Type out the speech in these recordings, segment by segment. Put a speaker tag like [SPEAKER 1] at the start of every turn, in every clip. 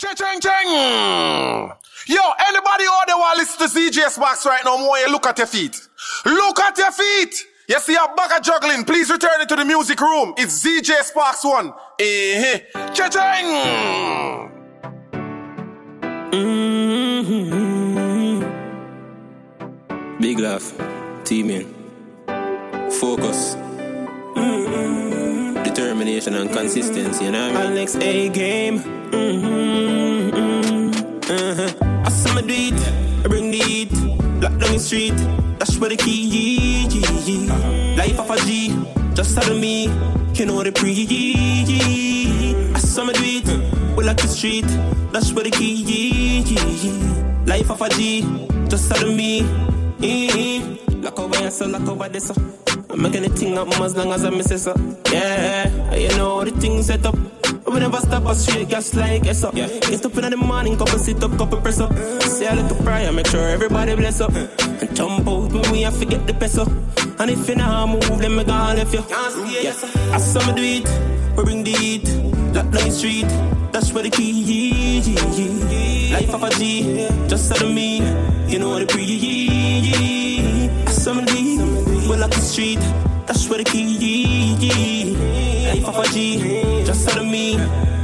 [SPEAKER 1] Ching ching! Yo, anybody out there want to listen to ZJ Sparks right now? More you look at your feet. Look at your feet! You see a bag of juggling. Please return it to the music room. It's ZJ Sparks one. Eh, Cha-ching!
[SPEAKER 2] Mm-hmm. Big laugh, teaming, focus, mm-hmm. Determination and consistency. You know what I mean? Alex A game. Mm-hmm. Uh-huh. I saw me do it, I bring the heat, lock down the street. That's where the key. Life of a G, just out of me. You know the pre. I saw me do it, we lock the street. That's where the key. Life of a G, just out of me. Mm-hmm. Lock over so lock over this. I'm making the thing up as long as I miss it. So. Yeah, you know the things set up. We never stop us straight gas like yes up. Yeah. Get up in the morning, couple sit up, couple press up. Say a little prayer, make sure everybody bless up. And jump out when we have to get the peso. And if you know move, then me gonna left you. Yeah. I saw me do it, we bring the heat. Down the street, that's where the key. is. Life of a G, just out of me. You know what the pre. I saw me do it, we lock the street, that's where the key. Life of a G,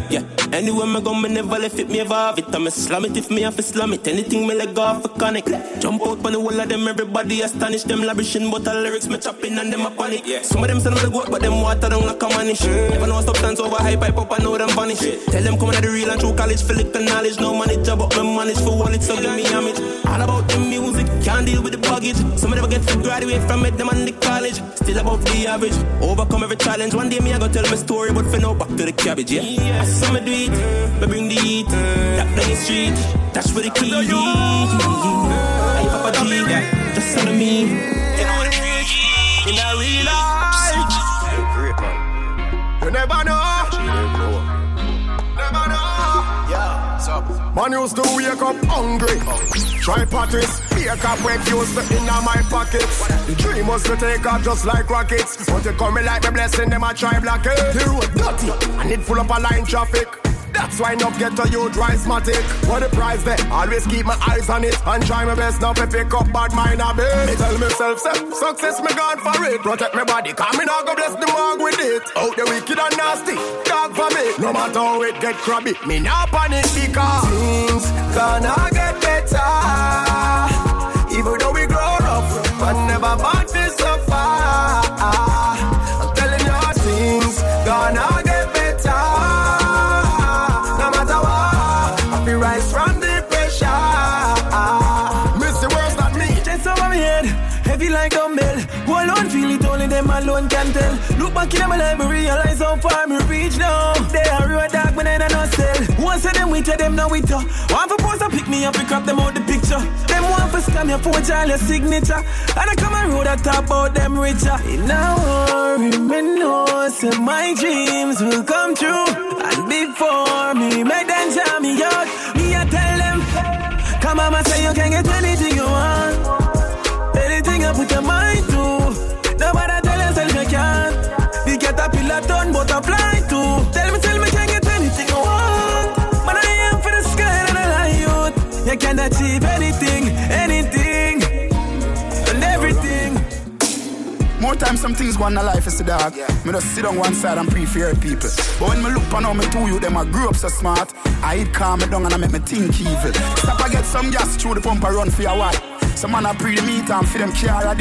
[SPEAKER 2] Yeah, anywhere me go, me never left it, me ever have it. I'm slam it if me have to slam it. Anything me let go off a connect. Jump out on the wall of them, everybody astonish them. Lavishing, but the lyrics me chopping and them a panic. Yeah. Some of them say them go but them water down like a manish. Never know substance over hype, pipe up, I know them vanish. Tell them coming at the real and true college, fill it the knowledge. No money job, but me manage for wallet, so give me homage. All about them music, can't deal with the baggage. Some of them get to graduate from it, them and the college. Still above the average, overcome every challenge. One day me I go tell my story, but for now back to the cabbage, yeah. yeah. I saw me do it, me bring the heat. That down the street, that's where the key. Hey, Papa G, yeah, just on me. You know the key. In a real life,
[SPEAKER 1] You never know. Man used to wake up hungry. Try parties, be a cop break used to in my pockets. The dream was to take off just like rockets. But it coming like the blessing, them I try block it. The road dirty, and it full up a line traffic. That's why enough get to you rise matic. What the price there? Always keep my eyes on it and try my best not to pick up bad mind a bit. Me tell myself, say, success me gone for it. Protect my body, come in, I go bless the mug with it. Out the wicked and nasty, dog for me. No matter how it get crabby, me not panic because things gonna get better.
[SPEAKER 3] Back in my life, me realize how far me reach now. They are real dark, when I don't sell. Once of them with them now with you. One for post and pick me up, pick up them out the picture. Them one for scam you, forge all your signature. And I come and road, I talk about them richer. In a worry, me know, say my dreams will come true. And before me, make them jam me out. Me, I tell them, come on, I say you can get anything you want. Anything I put your mind to. Achieve anything, anything, and everything.
[SPEAKER 4] More time some things go on life is the dog. Me just sit on one side and prefer people. But when me look on how me two you, them I grew up so smart. I eat calm me down and I make me think evil. Stop I get some gas through the pump I run for your while. Some man a pre the meat and for them car a.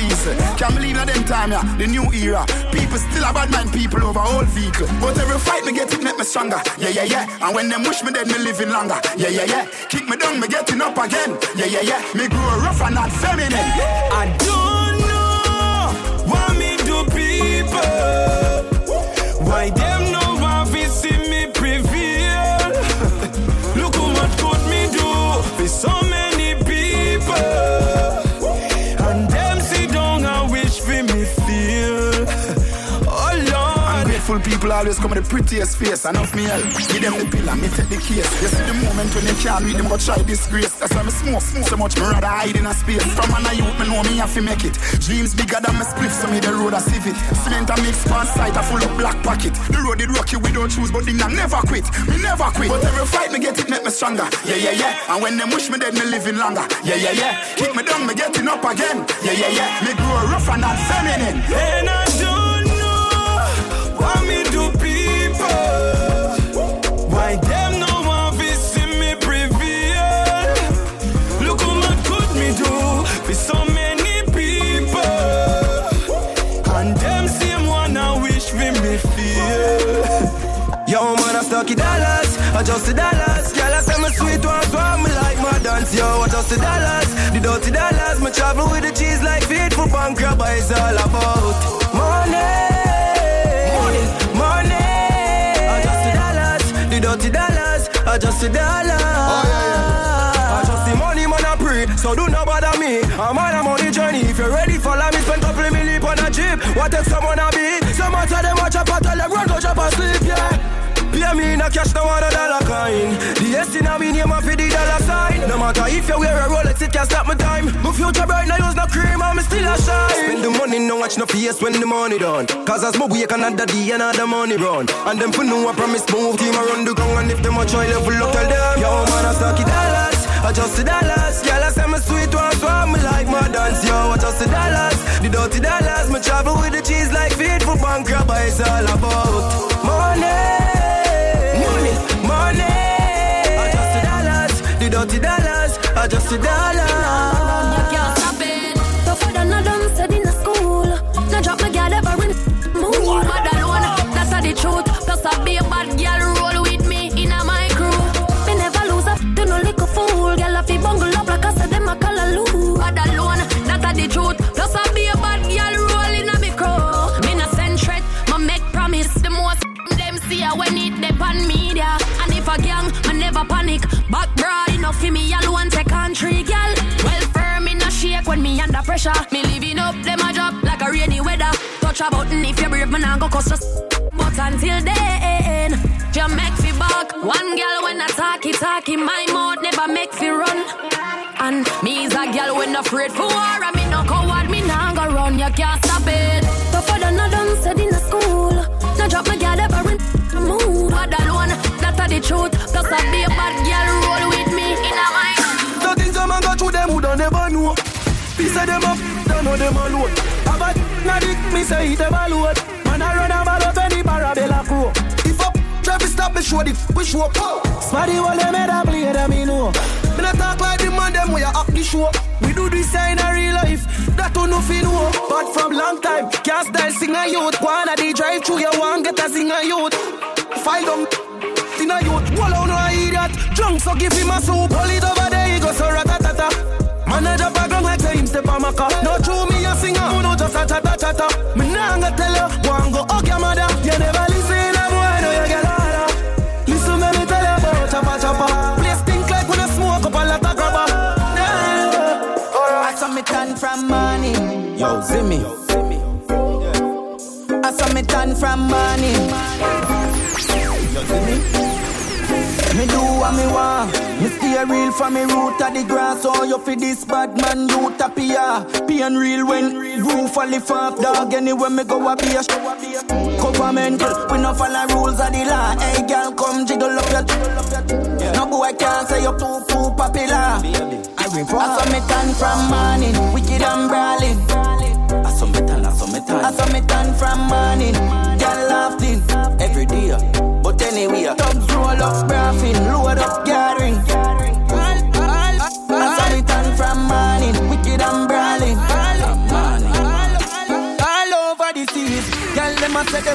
[SPEAKER 4] Can't believe in them time, yeah, the new era. People still a bad mind people over old vehicle. But every fight me get it make me stronger. Yeah, yeah, yeah. And when them wish me dead, me living longer. Yeah, yeah, yeah. Kick me down, me getting up again. Yeah, yeah, yeah. Me grow rough and not feminine.
[SPEAKER 3] I don't know what me do people. People
[SPEAKER 4] always come with the prettiest face. and Enough me help. Give them the pill and me take the case. You see the moment when they can't read them, go try disgrace. That's why me smoke, smoke so much, me rather hide in a space. From an youth, me know me have to make it. Dreams bigger than my spliff, so me the road a civic. Cement and mix pan sight, I full of black pocket. The road it rocky, we don't choose, but thing I never quit. Me never quit. But every fight me get it, make me stronger. Yeah, yeah, yeah. And when them wish me dead, me living longer. Yeah, yeah, yeah. Kick me down, me getting up again. Yeah, yeah, yeah. Me grow rough and not feminine.
[SPEAKER 5] And I don't just the dollars. Girl, I say my sweet one, so many people And them same one I'm like my dance. Yo, I just the dollars. The dirty dollars. Me travel with the cheese like faithful bank crab. It's all about Just the dollars. I just the money, man, I pray. So do not bother me. I'm on a money journey. If you're ready, follow me. Spend couple million on a jeep. What if someone I be? So much of them watch a pot, tell run, go jump asleep, yeah. Pay me no cash, no one a dollar coin. The S in a me name, I for the dollar sign. No matter if you wear a Rolex, it can't stop my time. My future bright, now use no cream, I'm still a shine. Spend the money, no watch no face when the money done. Cause as my wake another day, another money run. And them for no, I promise move team around the ground. And if them a try level up, tell them, yo man, I suck it dollars. I just the dollars, girl, I say my sweet one, so I'm like my dance, yo. I just the dollars, the dirty dollars. Me travel with the cheese like faithful bank crab, it's all about dollars. I
[SPEAKER 6] pressure. Me living up them a drop like a rainy weather. Touch a button if you brave, me nah go cost us. But until then, you make fi back. One girl when I talk it, talk in my mouth never make me run. And me is a girl when afraid for war. And me no coward, me nah go run. You can't stop it. Tougher than a dumb said in a school. Now drop my girl ever in the mood. Bad alone, that's the truth. Plus I be a bad girl
[SPEAKER 5] Piece them up, don't know them alone. Have a na dick, me say it them alone. Man I run a ball up any parabella crow. If up, traffic stop me show the show up. Smarty while them head a play me know. Me not talk like the man them we a up the show. We do this in a real life. That don't know fi know. But from long time, can't style sing a youth. Wanna the drive through you want get a sing a youth. File them in a youth. Wall on no idiot. Drunk so give him a soup. Hold it over there, he go so ratatata. Man a drop a gun like say him step on my car. No true me a singer, who know just a chatta chatta. Me nah go tell you, go and go hug your mother. You never listen, a boy know you get harder. Listen when me tell you about chopper chopper. Place think like when I smoke up a lot of grabber. Yeah.
[SPEAKER 7] I saw me turn from morning.
[SPEAKER 5] Yo, Zimmy.
[SPEAKER 7] I saw me turn from morning. Me do what me want. Me stay real from me root of the grass. So you fi this bad man, you tapia. Pain real when roof fall off dog. Anywhere me go, I be a governmental. We no follow rules of the law. Hey girl, come jiggle up your. No boy can't say you're too too popular. I saw me turn from morning, wicked and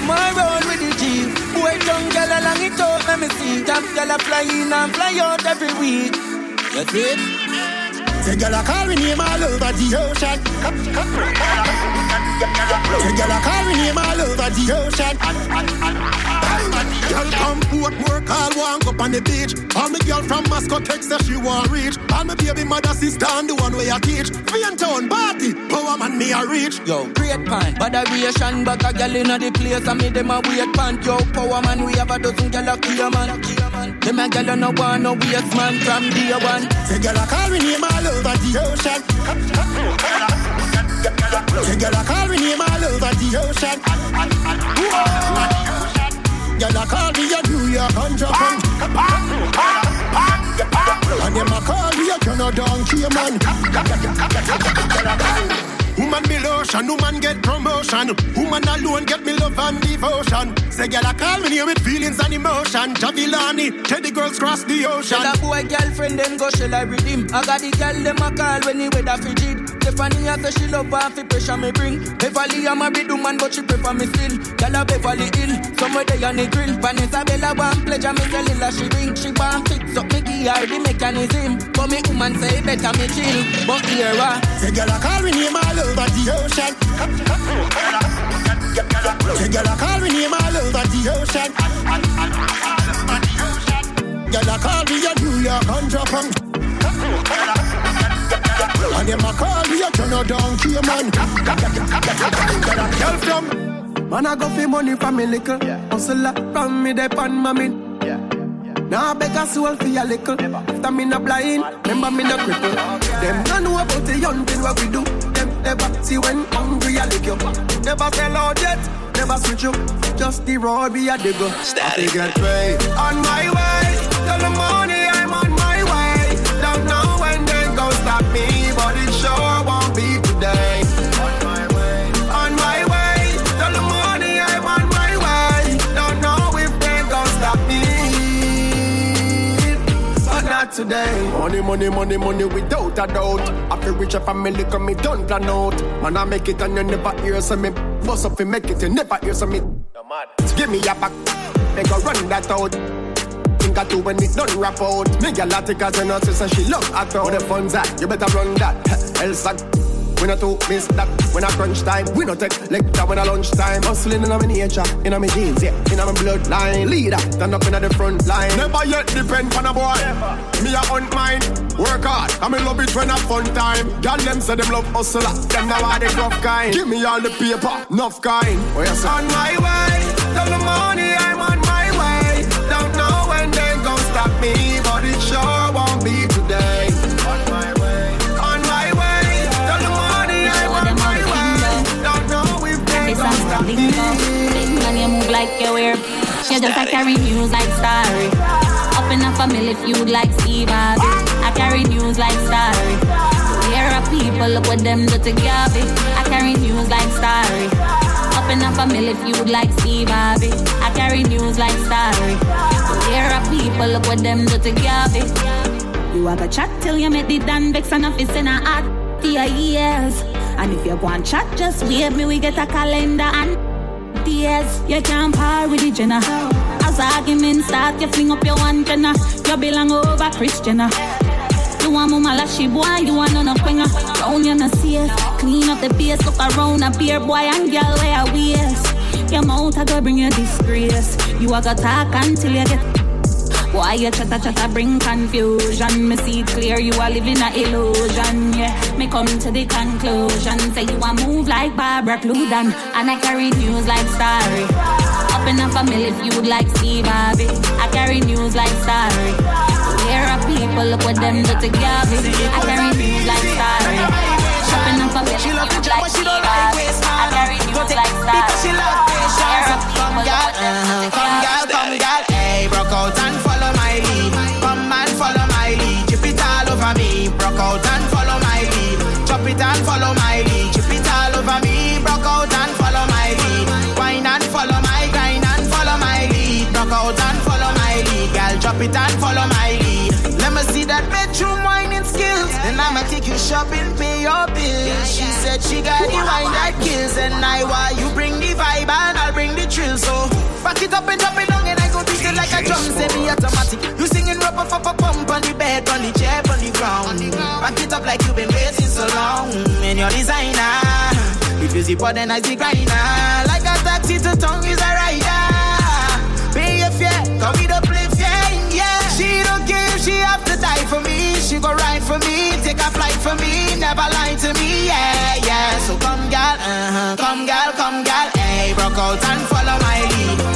[SPEAKER 5] them a all roll with the G. Boy, young girl along it out, let me see. Top girl a fly in and fly out every week. You see?
[SPEAKER 8] Say girl I call me name all over the ocean. Say girl I call me name all over the ocean. Girl come port work all walk up on the beach. All me girl from Moscow text that she want reach.
[SPEAKER 1] I'm a baby mother sister and the one way I teach. Vian town party, power man me a reach.
[SPEAKER 7] Yo, great pan, moderation, but a girl inna the place and me them a wait pan. Yo, power man, we have a dozen girl a clear man. Them a girl no want no waste man from day one.
[SPEAKER 1] Say girl a call me name all over the ocean. Say girl a call me name all over the ocean. Girl a call me a New York and Japan. And them a call me a Canada and Cayman. Woman be lotion, woman get promotion. Woman alone get me love and devotion. Say girl I call me name with feelings and emotion. Javilani, Teddy girls cross the ocean.
[SPEAKER 7] Tell a boy girlfriend then go shell I redeem. I got the girl them a call when the weather frigid. Stephanie I say she love her fi pressure me bring. Beverly I'm a married woman but she prefer me still. Girl a Beverly Hill, somewhere they on the grill. Vanessa Bella want pleasure me tell Lila she ring. She want fix up me gear the mechanism. But me woman say better me chill. But here uh, what?
[SPEAKER 1] Say girl I call me name all over the ocean. Say girl I call me name all over the ocean. Girl I call me a New York and Japan. And them a call me a Canada and Cayman. Girl from
[SPEAKER 9] Man, I go for money from me liquor. Hustle up from me, they pan my min. Now I beg a soul for a little. After me not blind, remember me not cripple. Them don't know about the young thing what we do. Them never see when hungry I lick you. Never sell out yet, never switch up. Just the road be a digger.
[SPEAKER 1] Static get paid.
[SPEAKER 9] On my way, tell the money today.
[SPEAKER 1] Money, money, money, money without a doubt. I feel rich a family come me don't plan out. Man, I make it and you never hear some me. Bust up and make it, you never hear some me. Give me a back, they go run that out. Think I do when it done rap out. Me girl a take as a nurse and she love out. Where the funds at, you better run that. Else I we not to miss that when I crunch time. We not take lecture when I lunch time. Hustling in my nature, in my jeans, yeah, in my bloodline. Leader, stand up in the front line. Never yet depend on a boy. Me a hunt mine, work hard. I me love it when I fun time. Girl them say them love hustle, them now are the rough kind. Give me all the paper, enough kind. Oh yes,
[SPEAKER 9] On my way, tell the money I'm
[SPEAKER 10] just a carry news like Starry. Up in a family feud like Steve Harvey. I carry news like Starry. Here are people, look what them do to Gabby. I carry news like Starry. Up in a family feud like Steve Harvey. I carry news like Starry. Here are people, look what them do to Gabby. You have a chat till you make the Dan Vex and office in a hat to. And if you and chat, just wait me, we get a calendar and tears. You can't par with the Jenna. As argument start, you fling up your one Jenna. You belong over Christiana. You want mama lashy boy, you want no quinger. Round you no safe. Clean up the base, look around a beer boy and girl where I waist. Your mouth I go bring you disgrace. You a go talk until you get why you chatter chatter bring confusion? Me see clear you are living a illusion. Yeah, me come to the conclusion. Say you a move like Barbara Cludan, and I carry news like Starry. Up in a family feud like Steve Harvey. I carry news like Starry. Here are people look what them do to Gabby. I carry news like Starry. Up a family
[SPEAKER 9] She love
[SPEAKER 10] feud
[SPEAKER 9] the
[SPEAKER 10] like
[SPEAKER 9] but she
[SPEAKER 10] Steve
[SPEAKER 9] don't like
[SPEAKER 10] Harvey.
[SPEAKER 9] waste
[SPEAKER 10] I carry news like
[SPEAKER 9] because she
[SPEAKER 10] Starry.
[SPEAKER 9] love patience.
[SPEAKER 10] Here are people look what them do to Gabby.
[SPEAKER 9] Shopping, pay your bills. She said she got the wine that kills. And I why you bring the vibe and I'll bring the thrill. So back it up and drop it down and I go beat it like a drum semi-automatic. You singing up up up pump on the bed, on the chair, on the ground. Back it up like you've been waiting so long. And your designer. If you see pot then I see grinder. Like a taxi to tongue is a rider. Pay your fare, come with a She go ride for me, take a flight for me, never lie to me, yeah, yeah. So come, gal, uh-huh, come, gal, come, gal, hey, broke out and follow my lead.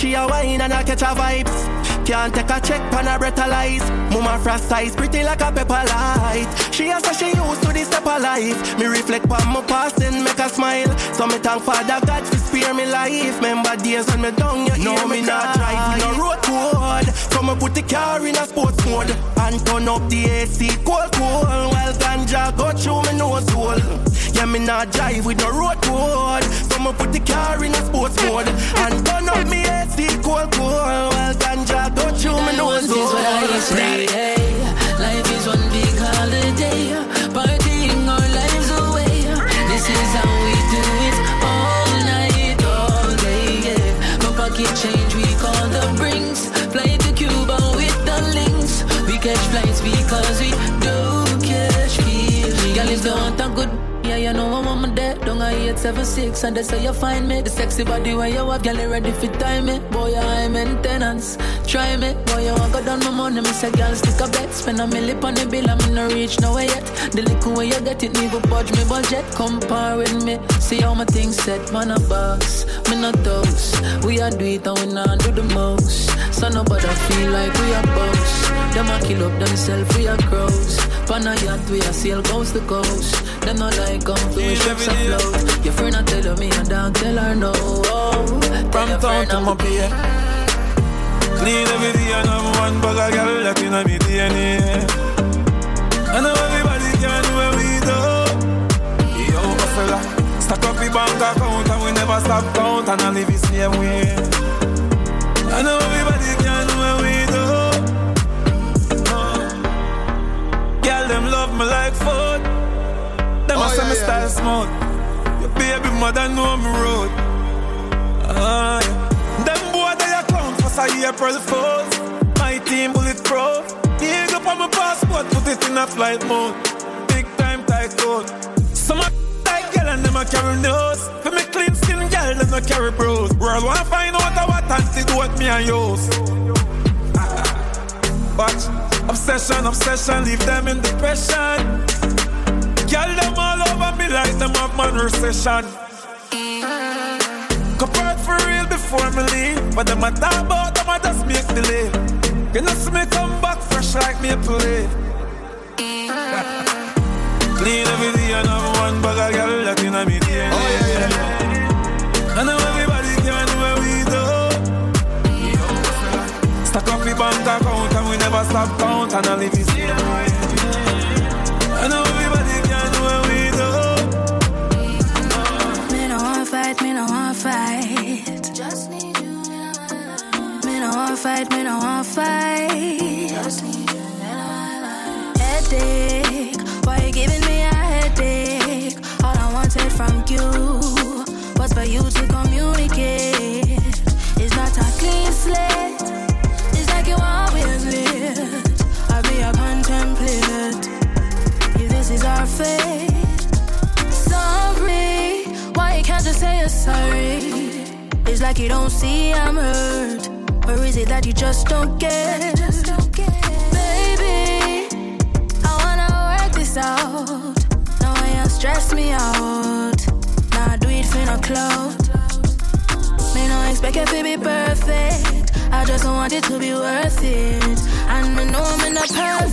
[SPEAKER 3] She a wine and a catch a vibes. Can't take a check pan a lies. Mama frost size pretty like a pepper light. She a say she used to this step of life. Me reflect on my past and make a smile. So me thank Father God to spare me life. Remember days when me down, you no, me not drive in a road code. So me put the car in a sports mode and turn up the AC cold cold. While ganja go through me nose hole. Yeah, me not drive with no road code. So me put the car in a sports mode and turn up me AC cold cold. While ganja go through me nose
[SPEAKER 11] This is what I. Hey, life is one big holiday. Partying our lives away. This is how we do it all night, all day. Yeah. Pocket change we call the brings. Fly to Cuba with the links. We catch flights because we do catch feelings. Girl, you want a good yeah, you know I'm on my dead. Don't I 876 and they say you find me. The sexy body where you have, girl, you ready for time me. Boy, I'm maintenance. Try me, boy, you want go down my money. Me say, girl, stick a bet. Spend a milli on the bill, I'm in no reach nowhere yet. The little way you get it, go budge me budget. Compare with me, see how my things set. Man, a boss, me not those. We are do it and we not do the most. So nobody feel like we are boss. Them a kill up themselves, we are crows. Pan a yacht, we a sail coast to coast. Them not like come to ships afloat. Your friend a tell me a dog, tell her no. Oh,
[SPEAKER 3] From
[SPEAKER 11] your
[SPEAKER 3] town to my beer. Clean every day and I'm one bag of girl that in me DNA. I know everybody can do what we do. Yo, fella, stack up the bank account and we never stop count and I live the same way. I know everybody can me like food. Them
[SPEAKER 12] Oh,
[SPEAKER 3] a say me
[SPEAKER 12] yeah,
[SPEAKER 3] style
[SPEAKER 12] yeah.
[SPEAKER 3] smooth. Your baby mother know me road. Ah, yeah. Them boy they a clown for say April Fools. My team bulletproof. Dig up on my passport, put it in a flight mode. Big time tycoon. Some a like girl and them a carry nose. For me clean skin girl, them a carry bros. World wanna find out what antidote me and use. Watch, obsession, obsession, leave them in depression. Girl, them all over me like them have man recession. Compared for real before me leave. But them a talk about them a just make leave. You know see me come back fresh like me play. Clean every day and have one bag of girl that in a me DNA.
[SPEAKER 12] Oh, yeah, yeah, yeah.
[SPEAKER 3] I know everybody can do what we do. Stack up the bank account never stop count and I live the same way. I know everybody can do what we do.
[SPEAKER 13] Me no want fight, me no want fight. Just need you in my life. Me no want fight, me no want fight. Just need you in my life. Headache, why you giving me a headache? All I wanted from you was for you to communicate. It's not a clean slate. Fate sorry. Why you can't just say you're sorry? It's like you don't see I'm hurt. Or is it that you just don't get? Baby, I wanna work this out. Now why you stress me out? Now I do it for no clout. Me no expect it to be perfect. I just want it to be worth it. And me know I'm not perfect.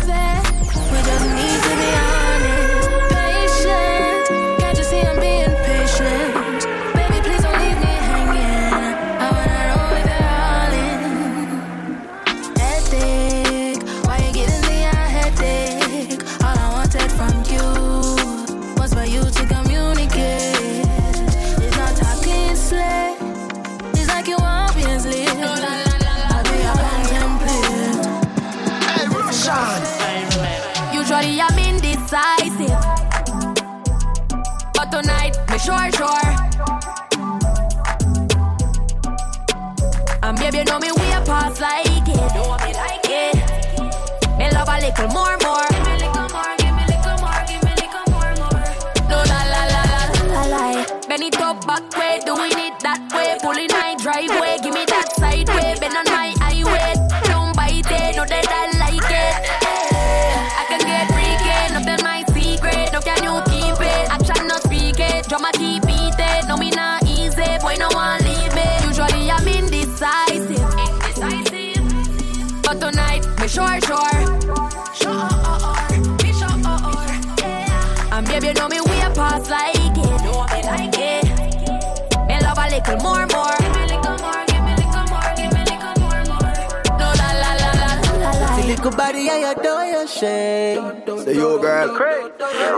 [SPEAKER 14] Little
[SPEAKER 15] body, I adore your shape.
[SPEAKER 1] Say yo, girl.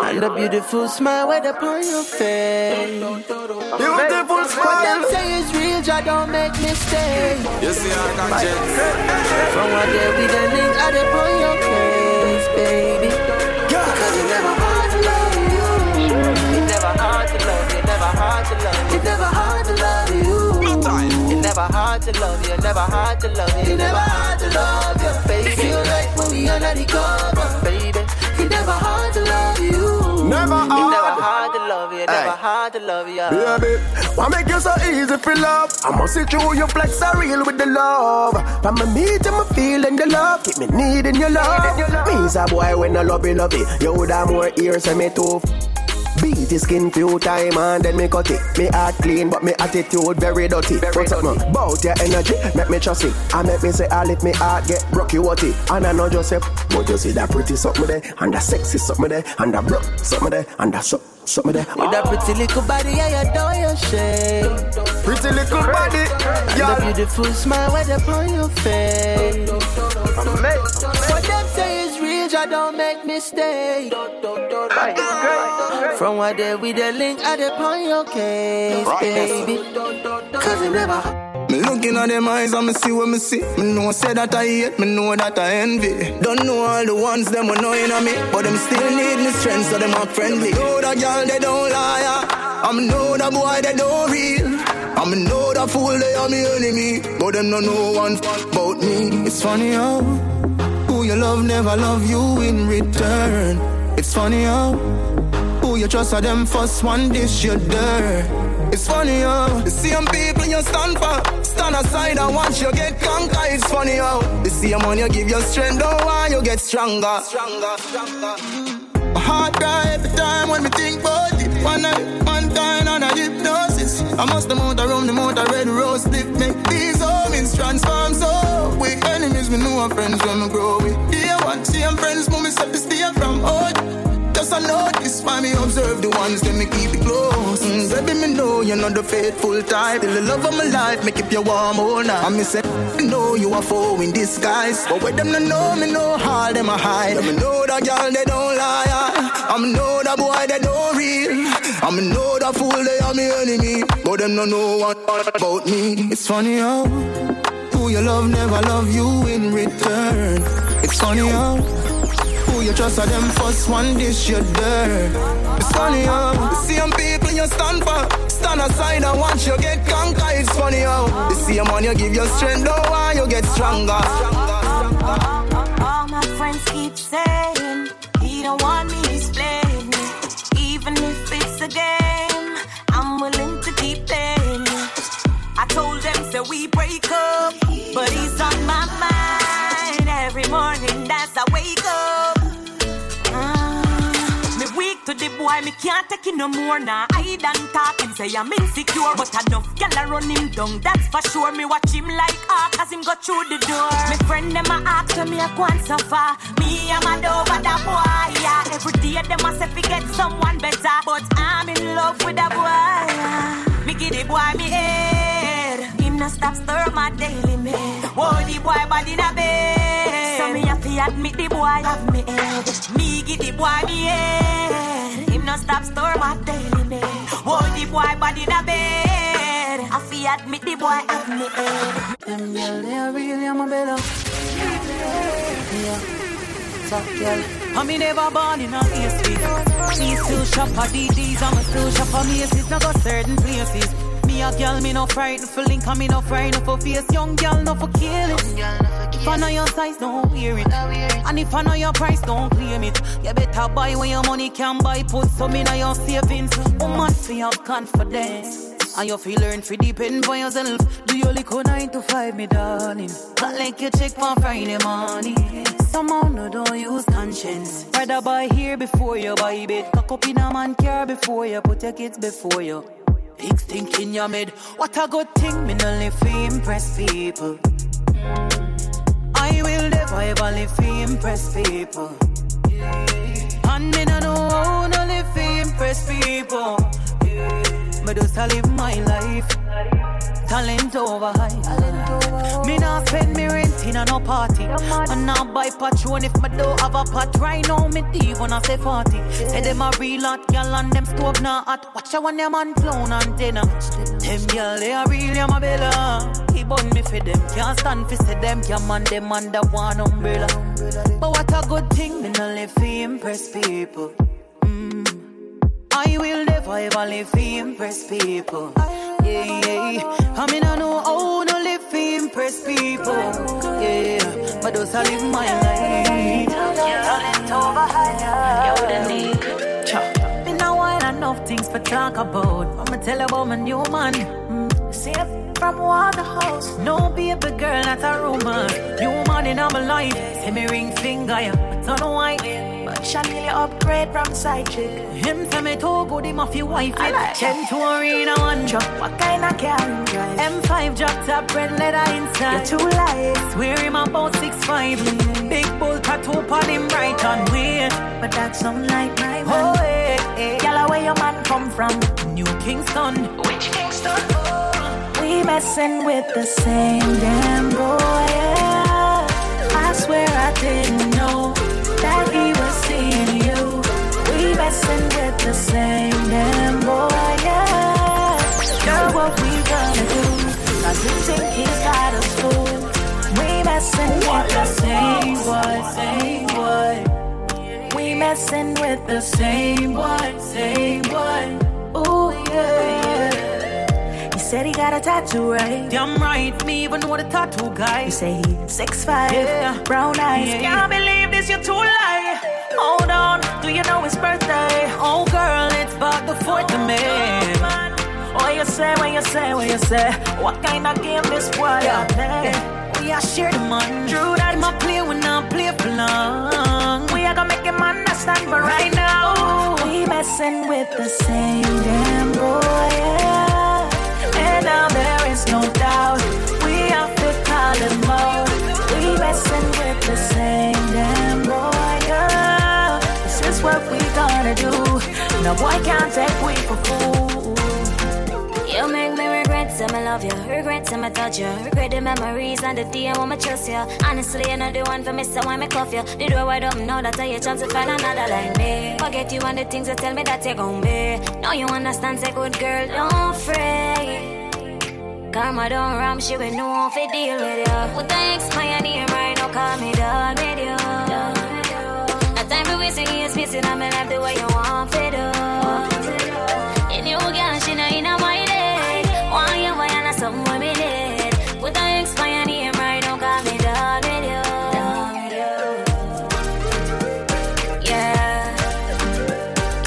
[SPEAKER 15] And the beautiful smile right upon your face.
[SPEAKER 1] Beautiful
[SPEAKER 15] What
[SPEAKER 1] smile.
[SPEAKER 15] them say is real, I don't make mistakes.
[SPEAKER 1] You see, I got checks.
[SPEAKER 15] From what day we the link, I dey upon your face, baby. Cause it never hard to love you. It never hard to love you, never hard to love you. It never hard to love you. It never hard to love you, never hard to love you. It never hard to love you, baby. Feel like when we under the cover, baby. It never hard to love you.
[SPEAKER 1] Never hard.
[SPEAKER 15] It never
[SPEAKER 1] hard.
[SPEAKER 15] hard to love you, never
[SPEAKER 1] Aye.
[SPEAKER 15] hard to love you.
[SPEAKER 1] Baby, why make you so easy for love? I must see through your flex are real with the love. From me meet and me feeling the love, keep me needing your love. Me's a boy when I love you, love it. You would have more ears and me too. Beat the skin few time and then me cut it. Me heart clean, but me attitude very dirty. Very something about your energy, make me trust it. I make me say, I let me heart get rocky waty. And I know just say, but you see that pretty something there, and that sexy something there, and that broke something there, and that so, something there.
[SPEAKER 15] With that pretty little body, I adore your shape.
[SPEAKER 1] Pretty little body,
[SPEAKER 15] The
[SPEAKER 1] yeah.
[SPEAKER 15] beautiful smile right upon your face. What say is real, I don't make mistakes. From what day we the link, I dey upon your case, baby. Cause it never.
[SPEAKER 7] Me looking at them eyes and me see what me see. Me know say that I hate, me know that I envy. Don't know all the ones them were knowing on me, but them still need me strength, so them are friendly. Know that girl they don't lie, I'm know that boy they don't real. I'm know that fool they are me enemy, but them don't know one fuck about me. It's funny how you love never love you in return. It's funny how who you trust are them first one dish you dirt. It's funny how the same people you stand for stand aside and once you get conquered. It's funny how the same one you give your strength, don't want you get stronger. Stronger, stronger. My heart cry every time when we think about it. One night, one time on a hypnosis. I must moved around the motor red rose slip. Make these homings transform so. We enemies, we know our friends when we grow We Dear one, same friends, move me set to stay from out. Just I notice why me observe the ones that me keep it close. Mm, baby, me know you're not the faithful type. Still the love of my life, me keep you warm all night. And me say, me know you are foe in disguise. But with them no know, me know how them a hide. And me know that girl they don't lie. I'm know that boy they don't real. I'm know that fool they are me enemy. But them no know what about me. It's funny how who you love never love you in return. It's funny how you trust are them first one dish you dirt. It's funny how the same people you stand for stand aside and once you get conquered. It's funny how the same one you give your strength, don't want you get stronger.
[SPEAKER 16] All my friends keep saying he don't want me displaying me. Even if it's a game, I'm willing to keep playing. I told them say we break up, but he's on my mind every morning as I wake up. Boy, me can't take it no more now. I done talk him say I'm insecure, but enough gal a run him down. That's for sure. Me watch him like hawk as him go through the door. Me friend them a ask when me a go and suffer. Me I'm mad over that boy. Yeah, every day them a say fi get someone better, but I'm in love with that boy. Yeah. Me give the boy me head. Him no stop stir my daily man. Whoa, oh, the boy body in a bed. So me have to admit the boy have me head. Me give the boy me head. Him no stop stir my daily man. Whoa, the boy body in a bed. I fi admit the boy have me head.
[SPEAKER 15] Them girl, they are real, I'm a better. Yeah.
[SPEAKER 17] top girl. I me never born in a AC. Me still shop at DDs, I'm still shop at Macy's. Now go certain places. Me a girl, me no frightened for link, me no frightened for face. Young girl, no for kill it. If I know your size, don't wear it. And if I know your price, don't claim it. You better buy when your money can buy. Put some in your savings. Woman, feel have confidence. And you feel learn to depend on yourself. Do your liquor nine to five, me darling. Not like you check for Friday morning. Someone no don't use conscience. Rather buy here before you buy bed. Cock up in a man car before you put your kids before you. Big stink in your mid. What a good thing, me no live impress people. I will never ever live to impress people. And me no know how no live impress people. Me just a live my life. Talent over high. Me not spend me rent in a no party. And now buy patron if me don't have a pot. Right now me deep when I say party. Say them a real hot gal and them stove not hot. Watch out when them man clown and dinner. Them gal they a real yeah my bella. He bun me for them. Can't stand for say them. Can't man them under one umbrella. But what a good thing. Me no live to impress people. Mm. I will never ever live to impress people. Yeah, yeah. I mean, I know how to live to impress people. Yeah, but those I live my life. Talent over higher. Yo. Me now I enough things for talk about. I'ma tell about my new man. Mm. See it from Waterhouse. No baby girl, that's a rumor. New man in my life. See me ring finger, yeah. Don't know Chanel upgrade from side chick. Him tell me to go the mafia wife it. Like Chen to arena one drop. What kind of car you drive? M5 drop top red leather inside. You're too light. Swear him about six five. Mm. Big bull tattoo on him right on way. But that's not like my man. Oh, hey, hey. Yalla, where your man come from? New Kingston. Which Kingston? Oh. We messing with the same damn boy. Yeah. I swear I didn't know that he seeing you. We messing with the same damn boy, yeah. Girl, what we gonna do? Cause you think he's got a school. We messing with the same boy, same boy. We messing with the same boy, same boy. Ooh, yeah. He said he got a tattoo, right? Damn right, me even know the tattoo guy. You say he six five, yeah. brown eyes. Yeah. Can't believe this, you're too light. Hold on, do you know his birthday? Oh girl, it's about the fourth of May. What you say, what you say, what you say? What kind of game this boy yeah. play? We are share the money. True that my play when I play for long. We are gonna make him understand, but right now we messing with the same damn boy. Yeah. And now there is no doubt we have to call him out. We messing with the same damn. What we gonna do. No boy can't take we for fool.
[SPEAKER 18] You make me regret some I love you, regret some I touch you, regret the memories and the day I wanna trust you. Honestly, you're not the one for me, so why me cuff you? The door wide open now, that's your chance to find another like me. Forget you and the things that tell me that you're gonna be. Now you understand, say good girl, don't fret. Karma don't ram, she will know if it deal with you. Put the X pioneer right now, call me done with you. A time for missing, I'm in life the way you want to oh. do. And you girl, she know you know my day. Why you why not something with me did? Put the X pioneer right now, call me done with you. Yeah.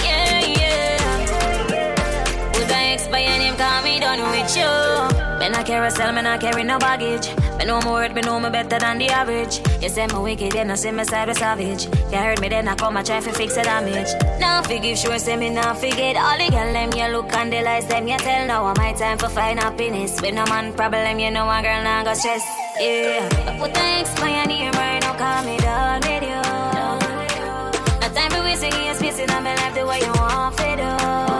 [SPEAKER 18] Yeah, yeah. Put the X pioneer, call me done with you. Me not carousel, me not carry no baggage. Me know my word, me know me better than the average. You say me wicked, then I see me side with savage. You heard me, then I come and try to fix the damage. Now forgive, sure say me not forget. All the girl them you look and the lies them you tell. Now am my time for find happiness. With no man problem, you know a girl not go stress. Yeah, but put thanks my name right now, call me done with you. No time for wasting your space in my life the way you want to do.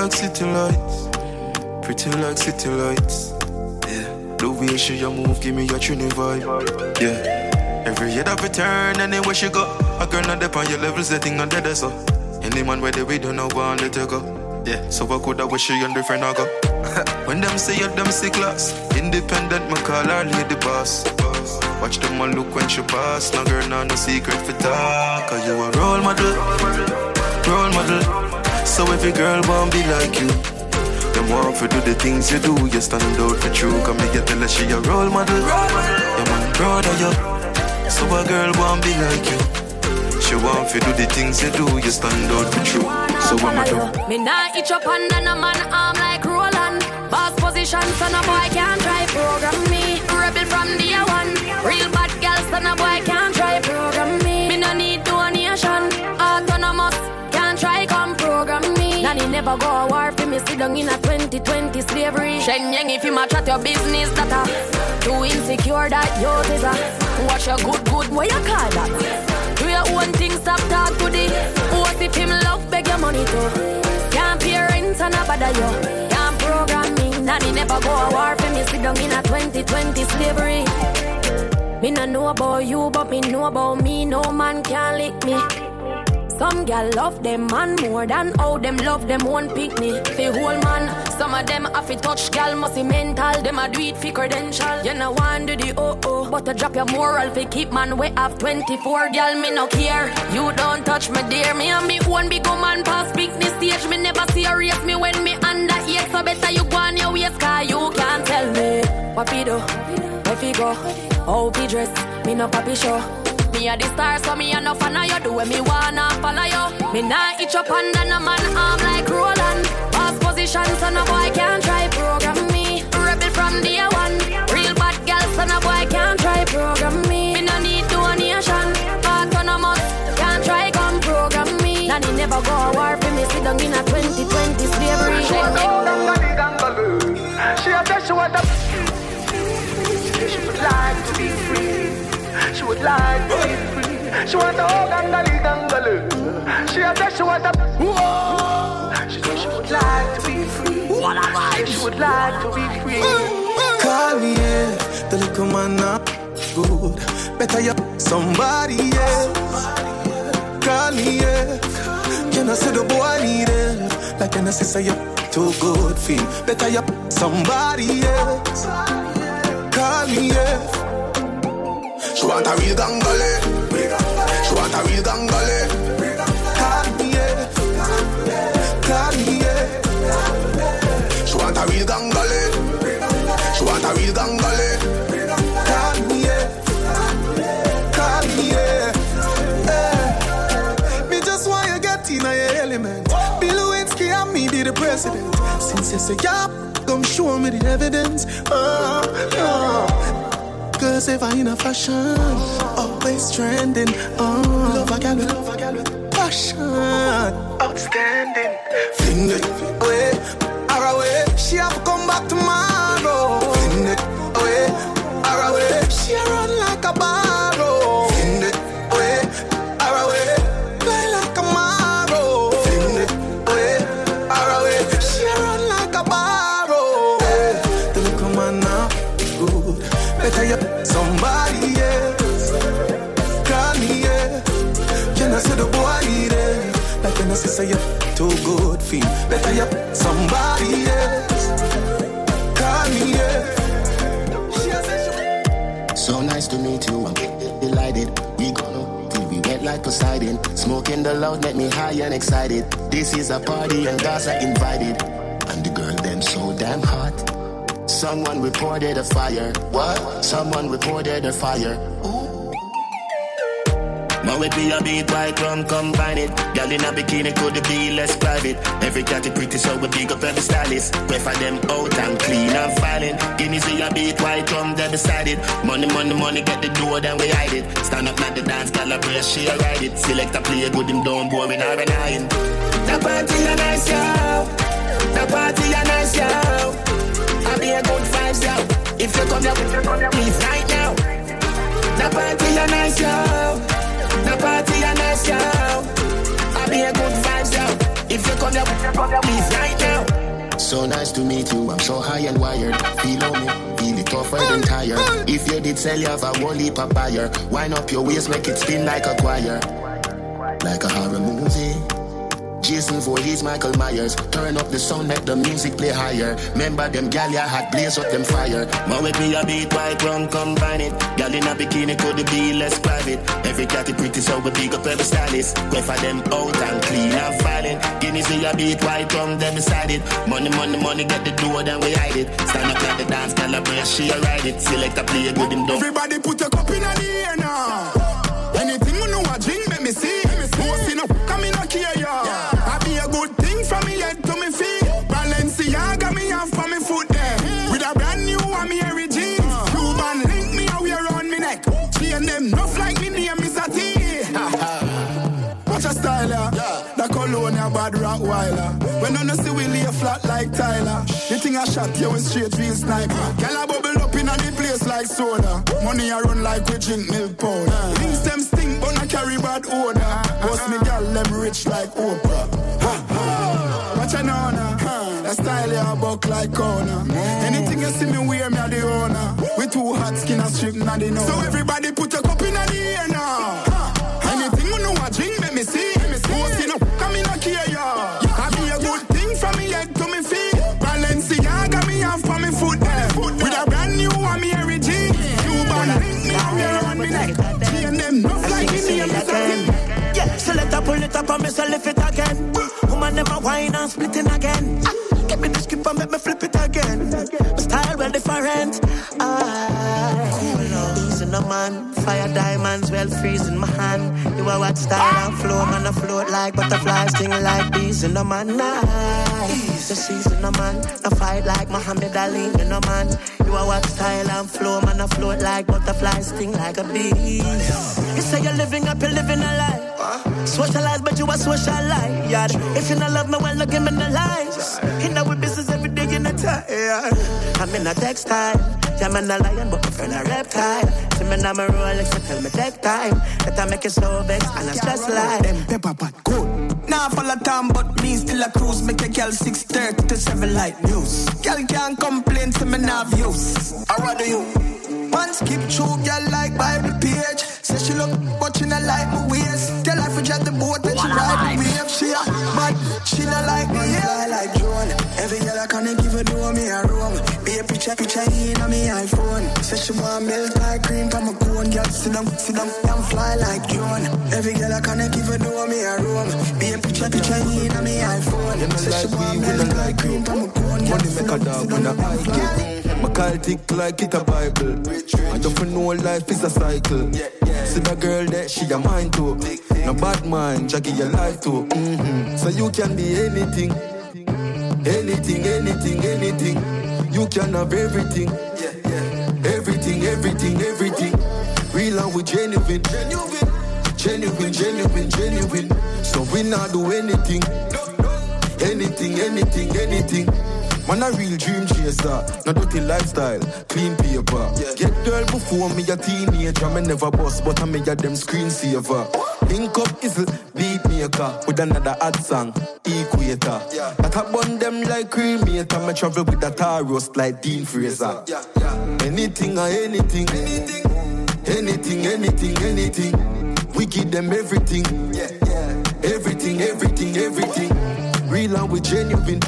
[SPEAKER 19] Like city lights, pretty like city lights. Yeah, the way she a move, give me a trini vibe. Yeah, every year that we turn, anywhere she go, a girl not dep on your levels, the thing not dead so. Any man where they we don't know want let you go. Yeah, so I could I wish you and different I go. when them say you them sick class, independent, my call her lady boss. Watch them all look when she pass. No girl, no, no secret for talk. Cause you a role model, role model. So every girl want be like you. Them want to do the things you do. You stand out for true. Come me get tell her she a role model. Yeah, man, proud of you. So a girl want be like you. She want to do the things you do. You stand out for true. So what am I do?
[SPEAKER 6] Me nah itch up under a man arm like Roland. Boss position, so no boy can't try program me. Rebel from the never go a war for me. Sit down in a 2020 slavery. Shen Yang, if you match at your business, that a too insecure that you is a. Watch your good, good, what you call that? Do your own thing, stop talk to the. What if him love, beg your money too? Can't pay rent and a bother you. Can't program me. Nanny never go a war for me. Sit down in a 2020 slavery. Me no know about you, but me know about me. No man can lick me. Some gal love them man more than how them love them one me. The whole man, some of them have to touch gal must be mental. Them a do it for credential. You know want do the oh oh, but to drop your moral fi keep man way have 24 gal me no care. You don't touch me dear, me and me one big pass big the stage. Me never serious me when me under eight, so better you go on your waist, cause you can't tell me what fi do, where fi go, how fi dress. Me no papi show. Me a the star, so me a no fan of you. Do what me wanna follow you. Me nah itch up under no man arm like Roland. Boss position, so no boy can't try program me. Rebel from day one. Real bad girl, so no boy can't try program me. Me no need donation. Autonomous, can't try come program me. Nanny never go a war for me. Sit down in a 2020 slavery.
[SPEAKER 20] Would like to be free She want a oh gangali gangalu She a say she want a Whoa. She say she would like to be free What a vibe She would like to be free
[SPEAKER 21] Call me, yeah. The little man not good. Better you somebody else. Call me, yeah. Can I say the boy need help? Like can I say you too good feel? Better you somebody else. Call me, yeah. She want a real gangale. She want a real gangale. Me, yeah. She want a real. She want a real me, just want you get in your element. And me be the president. Since you say yeah, come show me the evidence. Oh, oh. Cause if I in a fashion, always trending. Oh, love a gal with passion. Outstanding. Fling it away, away. She have come back tomorrow. I say you too good feel? Better you somebody else. Call me, yeah.
[SPEAKER 22] So nice to meet you, I'm delighted. We gonna till we wet like Poseidon. Smoking the loud make me high and excited. This is a party and guys are invited. And the girl them so damn hot. Someone reported a fire. What? Someone reported a fire. Man with me a beat white rum combine it. Girl in a bikini could be less private. Every cat is pretty so we big up every stylist. Prefer them out and clean and filing. Guineas see a beat white rum they beside it. Money money money get the door then we hide it. Stand up at the dance girl a brace she a ride it. Select a play good him down boring or an iron. The party a nice yo. The party a nice yo. I be a good vibes yo. If you come here, please right now. The party a nice yo. The party a nice yo. I be a good vibes yo. If you come here, please right now. So nice to meet you. I'm so high and wired. Feel on me, feel it tougher than tired. If you did sell, you have a whole heap of buyer. Wind up your waist, make it spin like a choir. Like a horror movie. Jason Voorhees, Michael Myers. Turn up the sound, let the music play higher. Remember them gal ya had blaze up them fire. My with me a beat white rum combine it. Gal in a bikini could be less private. Every cat pretty so we big up every stylist. Go for them out and clean and filing. Guineas me a beat white rum them beside it. Money, money, money get the door then we hide it. Stand up like the dance, calibrate, she a ride it. Select a play good him done.
[SPEAKER 4] Everybody put a cup in the air now. Anything you know Watch a style ya. The cologne a bad Rottweiler. When I see we lay flat like Tyler. The thing I shot you with straight real sniper. Girl a bubble up in the place like soda. Money I run like we drink milk powder. Things them stink but I carry bad odor. Boss me girl them rich like Oprah. Ha, ha. Watch a nana. That style ya buck like corner. Anything you see me wear me a the owner. We too hot skin a strip na the know. So everybody put a cup in the air now. Me
[SPEAKER 23] so lift it again. Woman a wine and splitting again. Give me the script and make me flip it again. My style well different. Ah, man. Fire diamonds well freezing my hand. You are what style and flow, man. I float like butterflies, sting like bees in the man. Nice. The season no man. I fight like Muhammad Ali, you know man. You are what style and flow, man. I float like butterflies, sting like a bee. You say you're living up, you're living a lie. Socialize, but you a socialite. Yeah. If you not love me, well, look give me the lies. In our business every day in a time. I'm in a textile. Yeah, man, a lion, but my friend a reptile. See me now, my Rolex, so tell me take time. That I make it so vex and I stress like.
[SPEAKER 1] Them pepper pot cool. Now full of time, but me still a cruise. Make a girl 630 to 7 light news. Girl can't complain to me now views. How rather you? Man skip through, girl like Bible page. Say she look, but she not like my waist. Tell her if drive the boat and she ride the wave. She a mad, she not like me. Yeah, like drone. Every girl I can't give a do me a room. Be a picture, picture in on me iPhone. Say she want milk like cream from a cone. Girl sit down, sit down, and fly like drone. Every girl I can't give a do me a room. Be a picture, picture in on me iPhone. Say she want milk like cream from a cone. Girl
[SPEAKER 24] Money make a dog when I hike. My call tick like it a Bible. I just know life is a cycle. See the girl that she a mine too. No bad mind, Jackie your life too. hmm So you can be anything, anything, anything, anything. You can have everything, Yeah, yeah. everything, everything, everything. Real and we genuine, genuine, genuine, genuine. So we not do anything, anything, anything, anything. Man a real dream chaser, no dirty lifestyle, clean paper. Get girl before me a teenager, me never bust, but I me a them screensaver. Link up is beat maker with another ad song, equator. That I bun them like cremator, me travel with a Taurus like Dean Fraser. Anything or anything, anything, anything, anything. Anything. We give them everything, everything, everything, everything. Real and we genuine.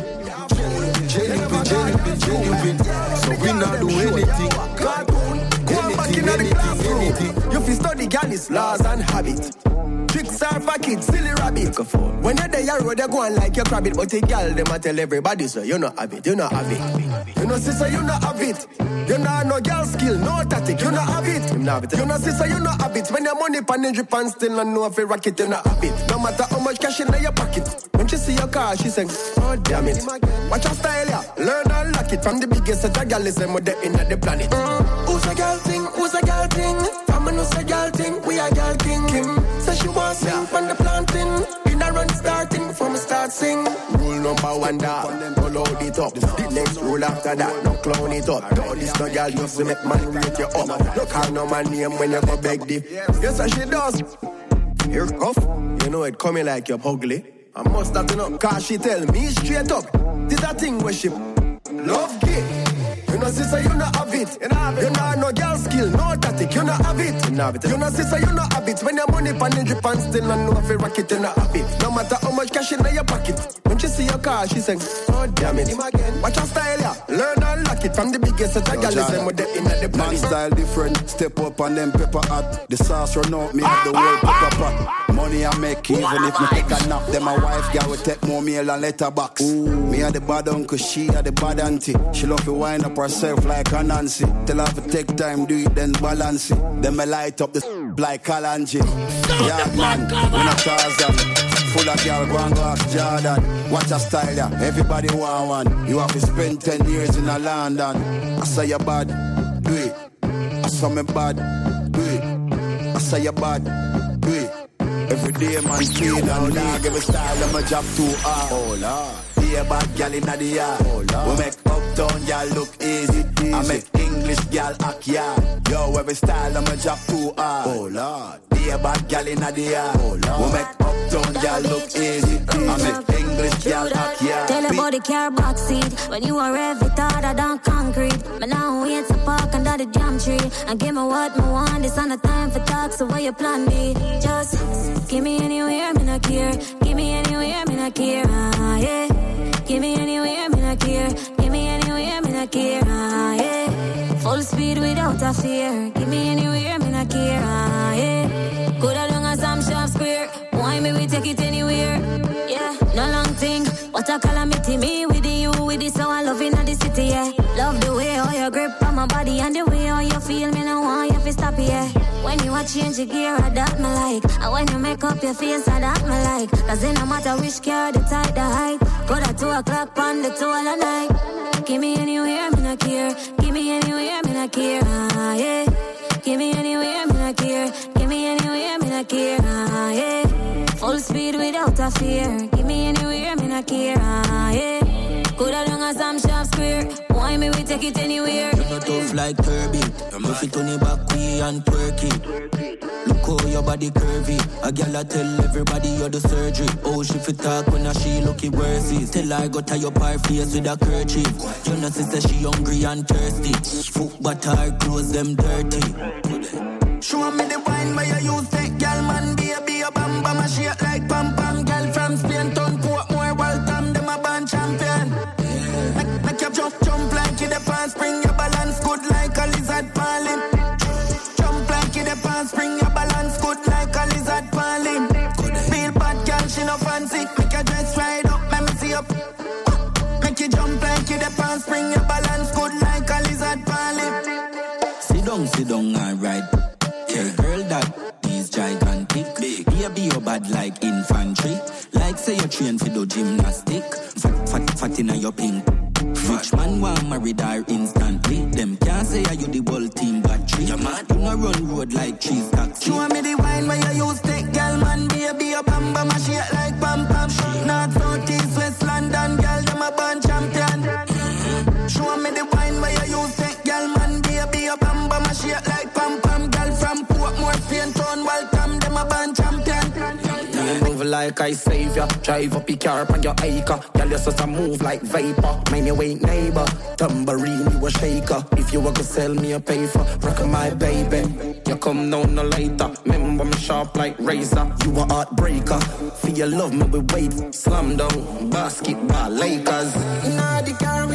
[SPEAKER 24] Genuine, genuine. So we not do anything. Anything, anything, anything.
[SPEAKER 1] You fi study Gallus laws and habit. Tricks are for kids, silly rabbit. When you're there, road, you go on like you grab it. But the girl, them a tell everybody, so you not have it, you not have it. You know, sister, you not have it. You not no girl skill, no tactic, you not have it. You know, sister, you not have it. When your money pan in drip and still not know if you rock it, you not have it. No matter how much cash in your pocket. When she see your car, she sing, oh damn it. Watch your style, yeah. Learn and lock it from the biggest of the girl is them with the in the planet. Mm. Who's a girl thing? Who's a girl thing? Knows a girl thing. We a girl king. Kim say she want sing from the planting. In a run starting before me start sing. Rule number one that load it up. The next rule after that, no clown it up. No, this no girl used to make man rate you up. No call no man name when you go beg dip. Yes, and she does. Here cuff, you know it coming like you're ugly. I must have to know, cause she tell me straight up. This a thing where she love gay. You know, sister, you not have it. You know, have it. You know, no girl skill, no tactic. You not have it. You know, have it. You know, sister, you not have it. When your money pan in drip and still not know if you rock it, you not have it. No matter how much cash in your pocket. When she see your car, she say, oh damn it. Him again. Watch your style, yeah. Learn and lock it from the biggest of the girls. Them with the in the
[SPEAKER 12] Man
[SPEAKER 1] planet.
[SPEAKER 12] style different, step up and them pepper hot. The sauce run out, me have the ah, whole ah, pepper ah. pot. Money I make, even if me take a nap, then my wife girl will take more meal and letterbox. Me had the bad uncle, she had the bad auntie. She love to wind up herself like a Nancy. Tell her to take time, do it, then balance it. Then me light up the like Kalanji. Yeah, man, when I Tarzan. Full of girl, go and go ask Jordan. Watch a style, yeah. Everybody want one. You have to spend 10 years in a London. I say you bad, do it. I saw me bad, do it. I say you bad, do it. Every day man clean out dog, every style of my job too hard. Uh, oh lord, be a bad gal inna the yard. Oh we make uptown gal look easy. I make English gal act yard. Yo, every style of my job too hard. Oh lord, be a bad gal inna the yard. Oh lord, we make uptown gal look easy. I make English gal act yard.
[SPEAKER 18] Tell her body car back When you are every harder than concrete But now wait to park under the jam tree And give me what me want This on the time for talk So what you plan me Just give me anywhere Me not care Give me anywhere Me not care ah, yeah. Give me anywhere Me not care. Give me anywhere Me not care. Ah, yeah. Full speed without a fear. Give me anywhere Me not care. Ah, yeah. Good along as I'm sharp square. Why me we take it anywhere? Yeah, no long thing What a calamity Me with you. With this So I love in the city yeah my body And the way how you feel Me no want you to stop yeah When you a change your gear I that me like And when you make up your face I that me like Cause it no matter which car The tight the height Go to two o'clock on the two all the night Give me anywhere Me not care Give me anywhere Me not care ah, yeah Give me anywhere, me not care. Give me anywhere, me not care. Ah, yeah. Full speed without a fear. Give me anywhere, me not care. Ah, yeah. Good along as I'm sharp square. Why me we take it anywhere?
[SPEAKER 7] You not tough like Kirby. You fit on the back way and twerk it. Look how your body curvy. A gal a tell everybody you're the surgery. Oh, she fit talk when a she looky worse it. Tell her go tie up her face with a kerchief. You know she say she hungry and thirsty. Foot but her clothes them dirty.
[SPEAKER 21] Show me the wine where you use take gal man baby a bam bam a shake like pam pam gal from like you the pan spring your balance good like a lizard falling. Jump like you the pan spring your balance good like a lizard falling. Feel bad gal she no fancy make your dress right up let me see up. Make you jump like you the pan spring your balance good like a lizard falling.
[SPEAKER 7] Sit down, sit down, alright. Tell girl that he's gigantic. Baby, you bad like infantry. Like say you train for the gymnastic. Fat, fat, fat in your pink. Rich man want married her instantly. Them can't say are you the whole team battery. You mad? You no run road like cheese
[SPEAKER 21] like
[SPEAKER 25] I save ya. Drive up your car on your acre. Girl, you supposed to move like vapor. Mind your way, neighbor. Tambourine, you a shaker. If you were to sell me a paper, rock my baby. You come down no later. Remember me sharp like razor. You a heartbreaker. For your love, me we wait. Slam down, basketball, Lakers.
[SPEAKER 21] Inna the car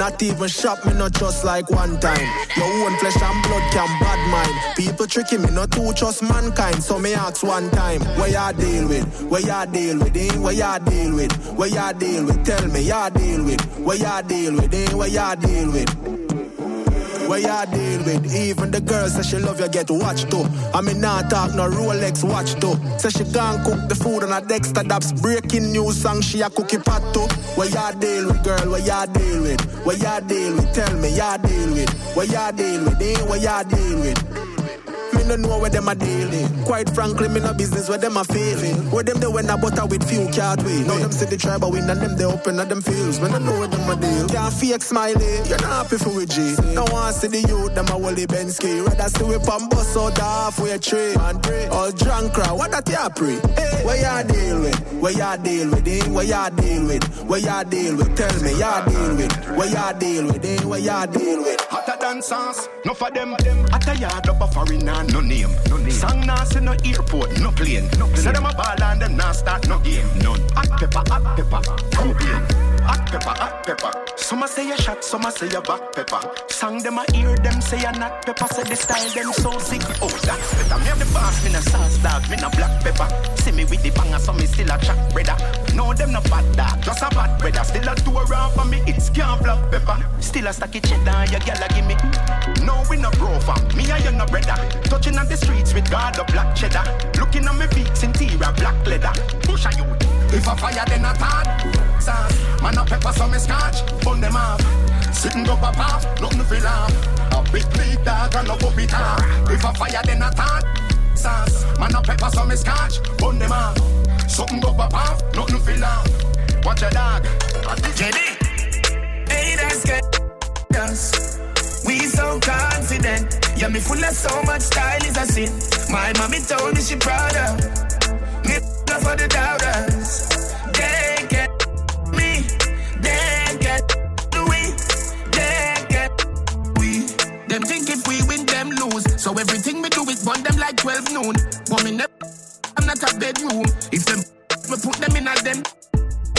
[SPEAKER 26] Not even shop me, not just like one time. Your own flesh and blood can bad mind. People tricking me, not to trust mankind. So me ask one time, where ya deal with? Where ya deal with? Eh? Where ya deal with? Where ya deal with? Tell me, ya deal with? Where ya deal with? Eh? Where ya deal with? Where ya deal with? Even the girl say she love you get watched too. I mean not talk no Rolex watch too. Say she can't cook the food on a Dexter Daps breaking news song she a cookie pot too. Where ya deal with girl? Where ya deal with? Where ya deal with? Tell me ya deal with? Where ya deal with? Eh? Where ya deal with? No know where them a deal. Quite frankly, me no business where them a feel. Where them they when I butter with few can't wait. Now them see the tribe win and them they open at them fields. When I know where them a deal. Can't fake smiley, you're not happy for with G. No one see the youth, them a Wally Bensky. Rather see we pump bus out halfway tree. All drunk crowd, what that you pre? Hey, where you deal with? Where you deal with? Eh? Where you deal with? Where you deal with? Tell me, you deal with? Where you deal with? Eh? Where you deal with?
[SPEAKER 27] Hotter than sauce, no for them. At a yard up a foreigner, no name. No name. Sang nah see no airport, no plane. No plane. Say them a ball and them nah start no game. None. Hot pepper, hot pepper, propane. Hot pepper, hot pepper. Some a say a shot, some a say a back pepper. Sang them a hear them say a not pepper. Say the style them so sick. Oh, that's better. Me have the boss, me no sauce dog, me no black pepper. See me with the banger, so me still a chat brother. No, them no bad dog, just a bad brother. Still a two around for me, it's can't black pepper. Still a stacky cheddar, your gyal a give me. No, we no bro fam, me and you no brother. Touching on the streets with God of black cheddar. Looking at me beats interior black leather. Push a you. If I fire, then I thought. Sauce, man a pepper, so me scotch. Burn them off. Sitting up a pop, nothing feel off. A big big dog and no puppy car. If I fire, then I thought. Sauce, man a pepper, so me scotch. Burn them off. Something go pop off, nothing feel off. Watch your dog.
[SPEAKER 2] JD. Hey, that's good. We so confident. Yeah, me full of so much style is a sin. My mommy told me she proud of me not for the doubters. So everything we do is burn them like 12 noon. But me never, I'm not a bedroom. If them me put them in a them.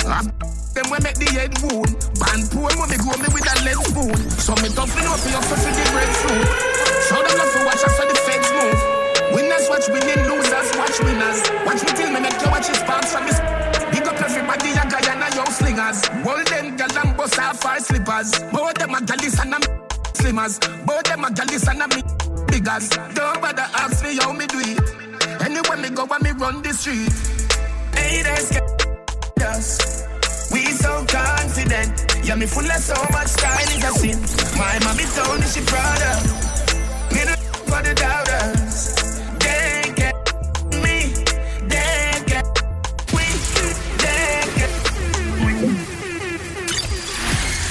[SPEAKER 2] I them we make the head wound. Band poor when me grow me with a lead spoon. So me tough enough for you for the breadfruit. Show them for watch for the feds move. Winners watch winning, losers watch winners. Watch me till me make you watch his sparks from this. Big up everybody, a guy and a young slingers. Hold them gal and bust off our slippers. Both them a galis and a slimmers. Both them a galis and a me biggers. Don't bother ask me how me do it. Anywhere me go, when me run the street. Haters get us. We so confident. Yeah, me full of so much style is a sin. My mommy told me she proud of me. No for the doubters. They get me. They get we. They get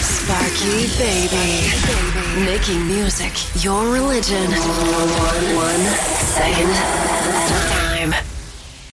[SPEAKER 28] Sparky Baby. Making music your religion. One, one, one second.